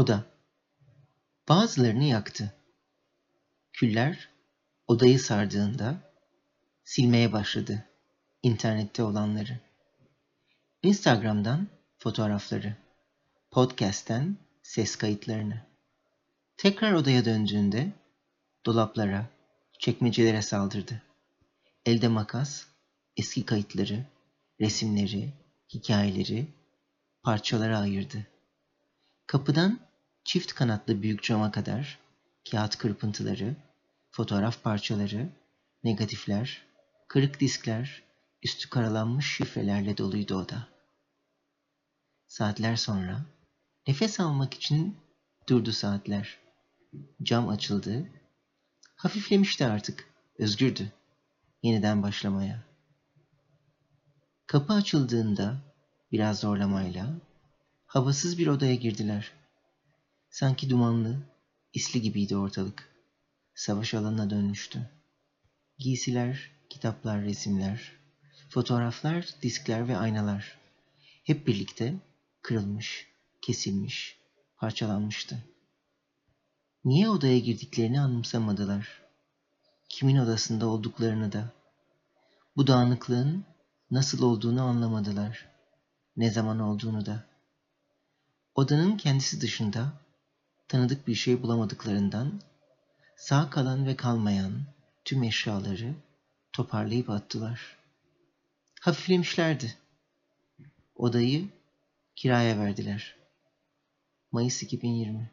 Oda. Bazılarını yaktı. Küller odayı sardığında silmeye başladı internette olanları. Instagram'dan fotoğrafları, podcast'ten ses kayıtlarını. Tekrar odaya döndüğünde dolaplara, çekmecelere saldırdı. Elde makas, eski kayıtları, resimleri, hikayeleri parçalara ayırdı. Kapıdan çift kanatlı büyük cama kadar kağıt kırpıntıları, fotoğraf parçaları, negatifler, kırık diskler, üstü karalanmış şifrelerle doluydu oda. Saatler sonra nefes almak için durdu saatler. Cam açıldı. Hafiflemişti artık. Özgürdü. Yeniden başlamaya. Kapı açıldığında biraz zorlamayla havasız bir odaya girdiler. Sanki dumanlı, isli gibiydi ortalık. Savaş alanına dönmüştü. Giysiler, kitaplar, resimler, fotoğraflar, diskler ve aynalar hep birlikte kırılmış, kesilmiş, parçalanmıştı. Niye odaya girdiklerini anımsamadılar. Kimin odasında olduklarını da. Bu dağınıklığın nasıl olduğunu anlamadılar. Ne zaman olduğunu da. Odanın kendisi dışında tanıdık bir şey bulamadıklarından sağ kalan ve kalmayan tüm eşyaları toparlayıp attılar. Hafiflemişlerdi. Odayı kiraya verdiler. Mayıs 2020